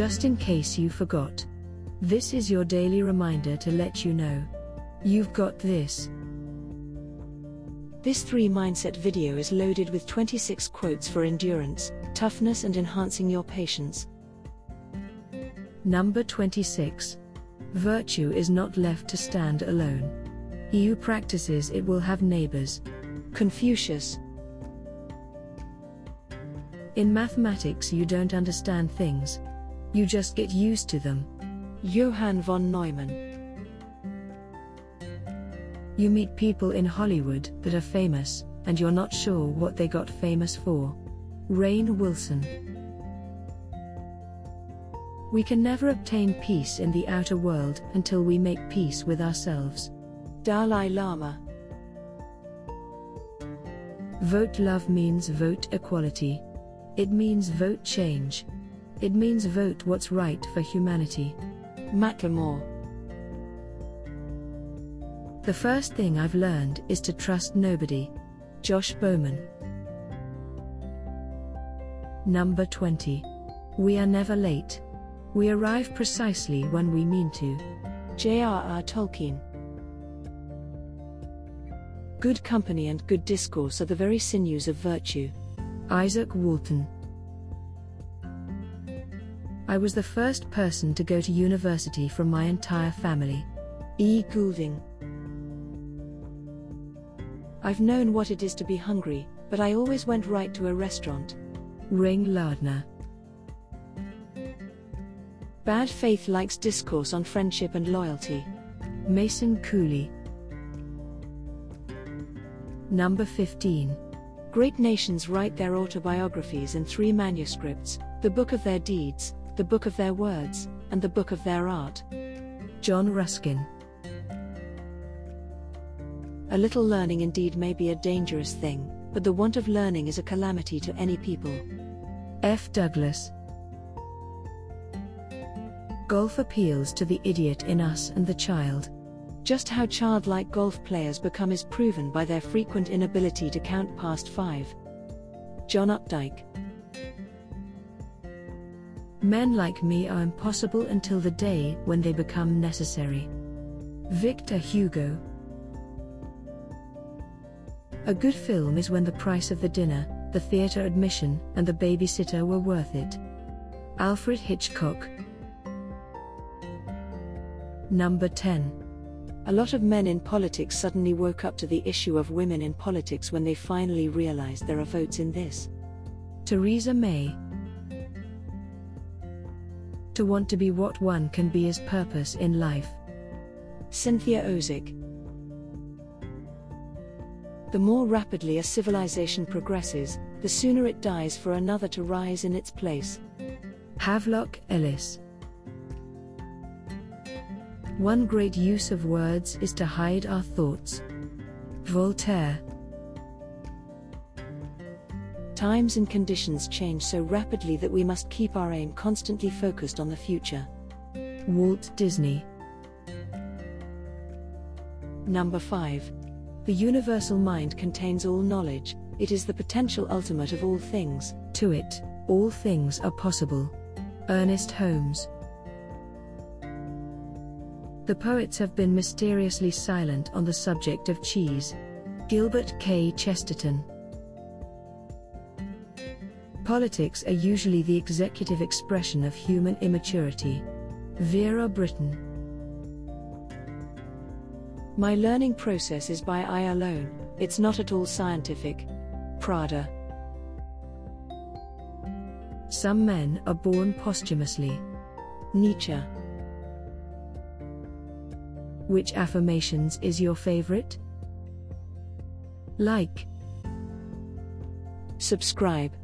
Just in case you forgot. This is your daily reminder to let you know. You've got this. This 3 Mindset video is loaded with 26 quotes for endurance, toughness, and enhancing your patience. Number 26. Virtue is not left to stand alone. He who practices it will have neighbors. Confucius. In mathematics, you don't understand things, you just get used to them. Johann von Neumann. You meet people in Hollywood that are famous, and you're not sure what they got famous for. Rainn Wilson. We can never obtain peace in the outer world until we make peace with ourselves. Dalai Lama. Vote love means vote equality. It means vote change. It means vote what's right for humanity. Macklemore. The first thing I've learned is to trust nobody. Josh Bowman. Number 20. We are never late. We arrive precisely when we mean to. J.R.R. Tolkien. Good company and good discourse are the very sinews of virtue. Izaak Walton. I was the first person to go to university from my entire family. E. Goulding. I've known what it is to be hungry, but I always went right to a restaurant. Ring Lardner. Bad faith likes discourse on friendship and loyalty. Mason Cooley. Number 15. Great nations write their autobiographies in three manuscripts the book of their deeds, the book of their words, and the book of their art. John Ruskin. A little learning indeed may be a dangerous thing, but the want of learning is a calamity to any people. F. Douglass. Golf appeals to the idiot in us and the child. Just how childlike golf players become is proven by their frequent inability to count past five. John Updike. Men like me are impossible until the day when they become necessary. Victor Hugo. A good film is when the price of the dinner, the theater admission, and the babysitter were worth it. Alfred Hitchcock. Number 10. A lot of men in politics suddenly woke up to the issue of women in politics when they finally realized there are votes in this. Theresa May. To want to be what one can be is purpose in life. Cynthia Ozick. The more rapidly a civilization progresses, the sooner it dies for another to rise in its place. Havelock Ellis. One great use of words is to hide our thoughts. Voltaire. Times and conditions change so rapidly that we must keep our aim constantly focused on the future. Walt Disney. Number 5. The universal mind contains all knowledge, it is the potential ultimate of all things. To it, all things are possible. Ernest Holmes. The poets have been mysteriously silent on the subject of cheese. Gilbert K. Chesterton. Politics are usually the executive expression of human immaturity. Vera Brittain. My learning process is by eye alone, it's not at all scientific. Prada. Some men are born posthumously. Nietzsche. Which affirmations is your favorite? Like. Subscribe.